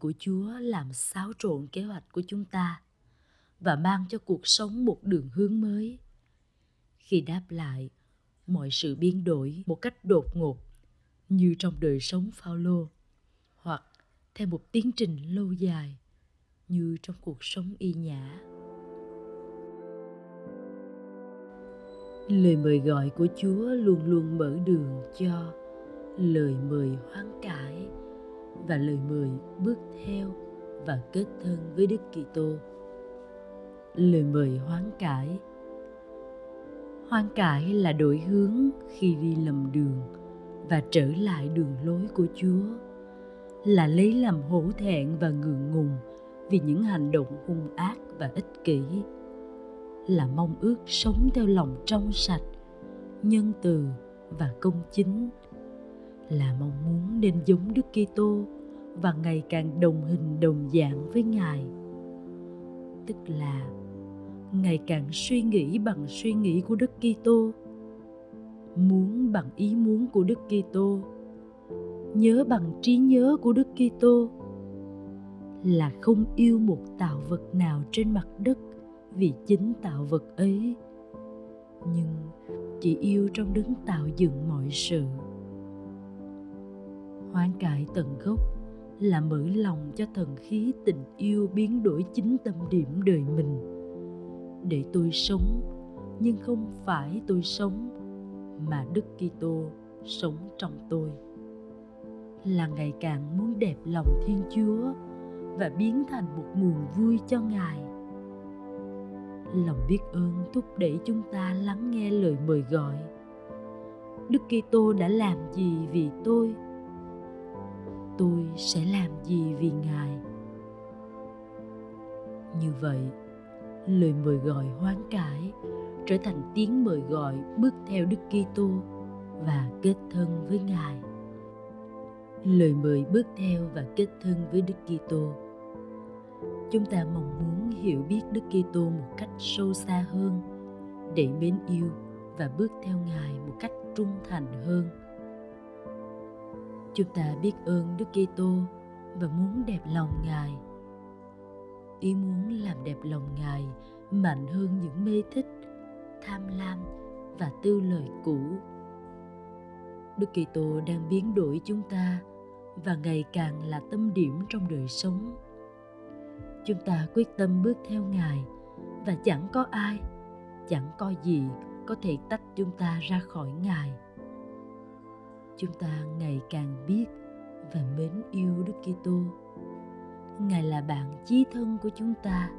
của Chúa làm xáo trộn kế hoạch của chúng ta và mang cho cuộc sống một đường hướng mới. Khi đáp lại, mọi sự biến đổi một cách đột ngột như trong đời sống Phaolô hoặc theo một tiến trình lâu dài như trong cuộc sống y nhã. Lời mời gọi của Chúa luôn luôn mở đường cho lời mời hoán cải và lời mời bước theo và kết thân với Đức Kitô. Lời mời hoán cải Hoán cải là đổi hướng khi đi lầm đường và trở lại đường lối của Chúa, là lấy làm hổ thẹn và ngượng ngùng vì những hành động hung ác và ích kỷ, là mong ước sống theo lòng trong sạch, nhân từ và công chính, là mong muốn nên giống Đức Kitô và ngày càng đồng hình đồng dạng với Ngài. Tức là ngày càng suy nghĩ bằng suy nghĩ của Đức Kitô, muốn bằng ý muốn của Đức Kitô, nhớ bằng trí nhớ của Đức Kitô là không yêu một tạo vật nào trên mặt đất vì chính tạo vật ấy nhưng chỉ yêu trong đấng tạo dựng mọi sự hoán cải tận gốc, là mở lòng cho thần khí tình yêu biến đổi chính tâm điểm đời mình để tôi sống, nhưng không phải tôi sống, mà Đức Kitô sống trong tôi là ngày càng muốn đẹp lòng Thiên Chúa và biến thành một nguồn vui cho Ngài. Lòng biết ơn thúc đẩy chúng ta lắng nghe lời mời gọi. Đức Kitô đã làm gì vì tôi? Tôi sẽ làm gì vì Ngài? Như vậy, lời mời gọi hoán cải trở thành tiếng mời gọi bước theo Đức Kitô và kết thân với Ngài. Lời mời bước theo và kết thân với Đức Kitô. Chúng ta mong muốn hiểu biết Đức Kitô một cách sâu xa hơn để mến yêu và bước theo Ngài một cách trung thành hơn. Chúng ta biết ơn Đức Kitô và muốn đẹp lòng Ngài. Ý muốn làm đẹp lòng ngài mạnh hơn những mê thích, tham lam và tư lời cũ. Đức kitô đang biến đổi chúng ta và ngày càng là tâm điểm trong đời sống. Chúng ta quyết tâm bước theo ngài và chẳng có ai, chẳng có gì có thể tách chúng ta ra khỏi ngài chúng ta ngày càng biết và mến yêu đức kitô. Ngài là bạn chí thân của chúng ta.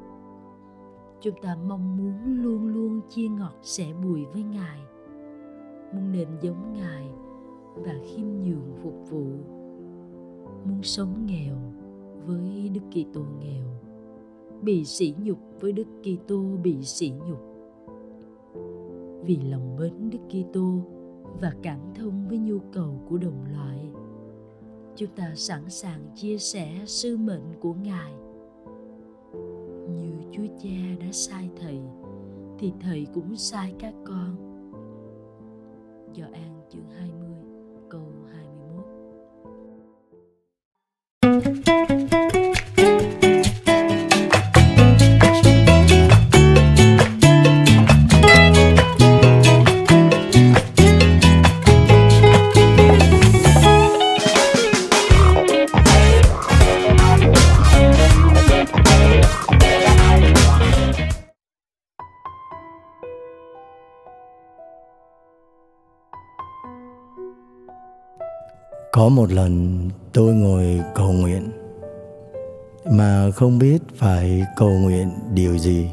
Chúng ta mong muốn luôn luôn chia ngọt sẻ bùi với ngài. Muốn nên giống ngài và khiêm nhường phục vụ. Muốn sống nghèo với đức kitô nghèo. Bị sỉ nhục với đức kitô bị sỉ nhục. Vì lòng mến đức kitô và cảm thông với nhu cầu của đồng loại. Chúng ta sẵn sàng chia sẻ sứ mệnh của ngài. Như chúa cha đã sai thầy, thì thầy cũng sai các con. Do an chương 20 câu 2 Có một lần tôi ngồi cầu nguyện mà không biết phải cầu nguyện điều gì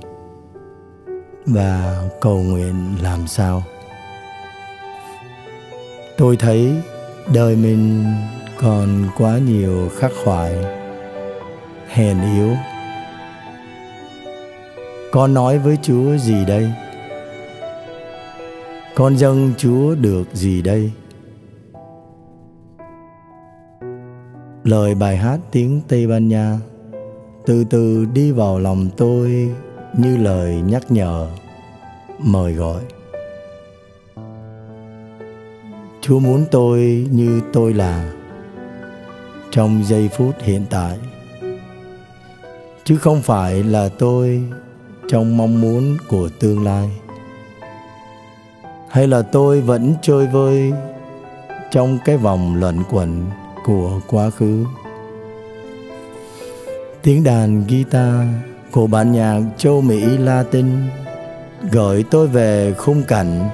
và cầu nguyện làm sao. Tôi thấy đời mình còn quá nhiều khắc khoải, hèn yếu. Con nói với Chúa gì đây? Con dâng Chúa được gì đây? Lời bài hát tiếng Tây Ban Nha. Từ từ đi vào lòng tôi như lời nhắc nhở, mời gọi. Chúa muốn tôi như tôi là trong giây phút hiện tại. Chứ không phải là tôi trong mong muốn của tương lai. Hay là tôi vẫn chơi vơi trong cái vòng luẩn quẩn của quá khứ. Tiếng đàn guitar của bản nhạc châu mỹ latin gửi tôi về khung cảnh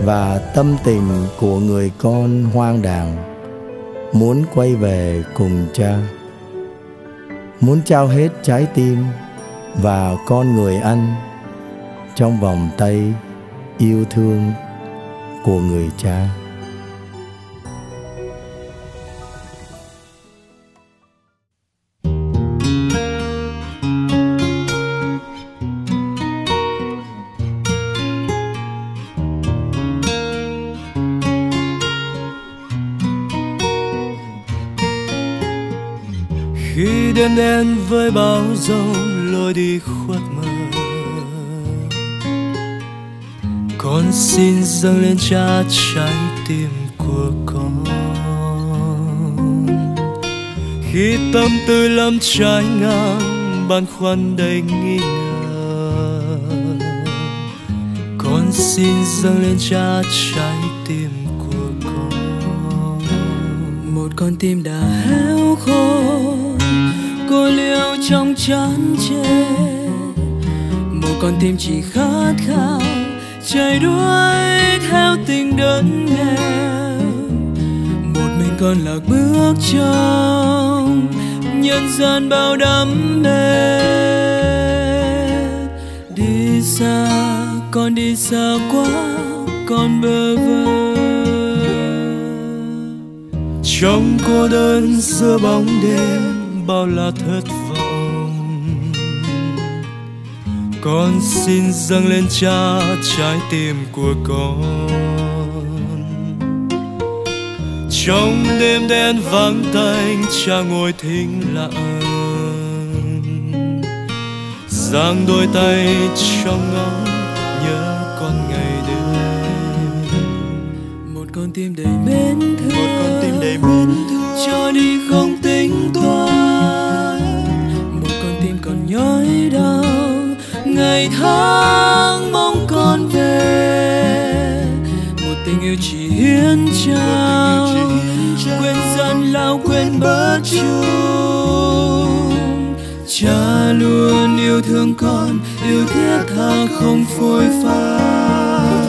và tâm tình của người con hoang đàng muốn quay về cùng cha, muốn trao hết trái tim và con người anh trong vòng tay yêu thương của người cha. Đêm đen với bão giông lối đi khuất mờ. Con xin dâng lên cha trái tim của con. Khi tâm tư lắm trái ngang, băn khoăn đầy nghi ngờ. Con xin dâng lên cha trái tim của con. Một con tim đã héo khô chán chê. Một con tim chỉ khát khao, chạy đuổi theo tình đơn nghèo một mình con lạc bước trong nhân gian bao đắm mê đi xa, con đi xa quá, con bơ vơ. Trong cô đơn giữa bóng đêm, bao là thất vọng con xin dâng lên cha trái tim của con. Trong đêm đen vắng tanh cha ngồi thinh lặng. Giang đôi tay trong ngóng nhớ con ngày đêm. Một con tim đầy mến thương một con tim đầy mến thương. cho đi không tính toán. Một con tim còn nhói đau ngày tháng mong con về. Một tình yêu chỉ hiến trao. Quên gian lao, quên bớt chung. Cha luôn yêu thương con, yêu thiết tha không phôi pha.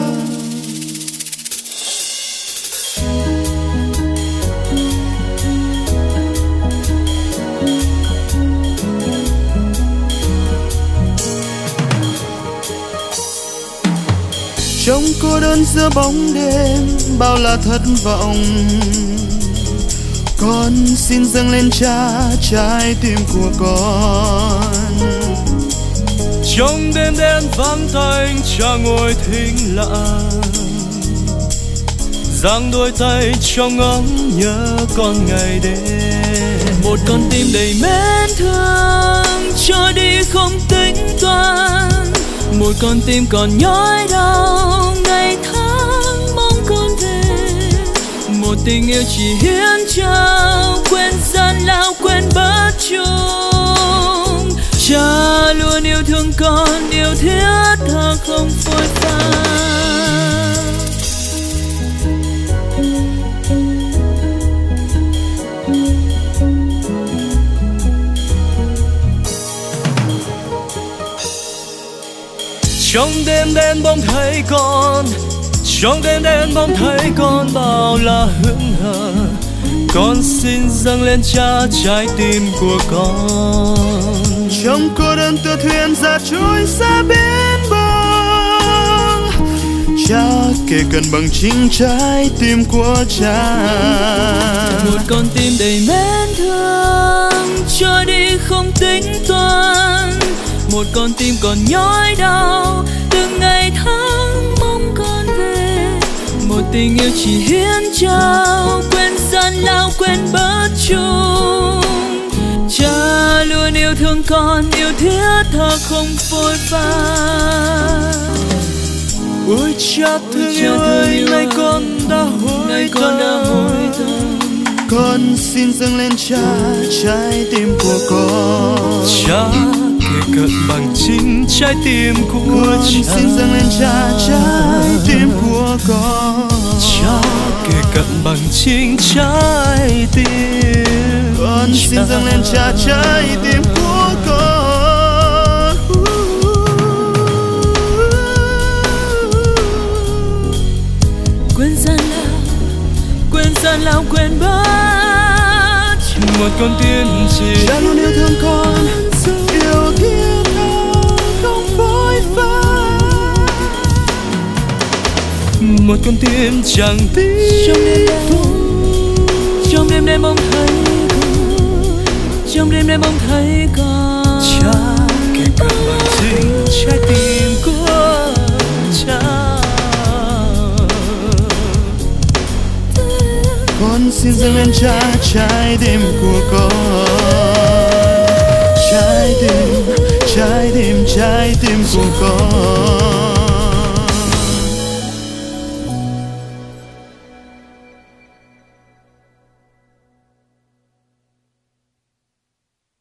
Cô đơn giữa bóng đêm, bao là thất vọng. Con xin dâng lên cha, trái tim của con. Trong đêm đen vắng tanh, cha ngồi thinh lặng. Giang đôi tay trong ngóng nhớ con ngày đêm. Một con tim đầy mến thương, cho đi không tính toán một con tim còn nhói đau, ngày tháng mong con về. Một tình yêu chỉ hiến trao quên gian lao, quên bất chung cha luôn yêu thương con, yêu thiết tha không phôi phai trong đêm đen bóng thấy con trong đêm đen bóng thấy con bao là hững hờ. Con xin dâng lên cha trái tim của con. Trong cô đơn tựa thuyền ra trôi xa bên bờ cha kể cần bằng chính trái tim của cha. Một con tim đầy mến thương cho đi không tính toán một con tim còn nhói đau. Từng ngày tháng mong con về một tình yêu chỉ hiến trao. Quên gian lao quên bớt chung. Cha luôn yêu thương con yêu thiết tha không phôi pha. Ôi cha thương yêu ơi nay con đã hối tâm con xin dâng lên cha trái tim của con. Cha cận bằng chính trái tim của con cha xin dâng lên cha. Trái tim của con. Cha kề cận bằng chính trái tim. Con xin dâng lên cha trái tim của con. Quên gian lao quên gian lao quên bớt. Một con tiên chỉ cha luôn yêu thương con một con tim chẳng tiếc. Trong đêm đêm trong đêm đêm mong thấy con trong đêm đêm mong thấy con. Cha kề cận bằng chính trái tim của cha. Con xin dâng lên cha trái tim của con. Trái tim trái tim trái tim của con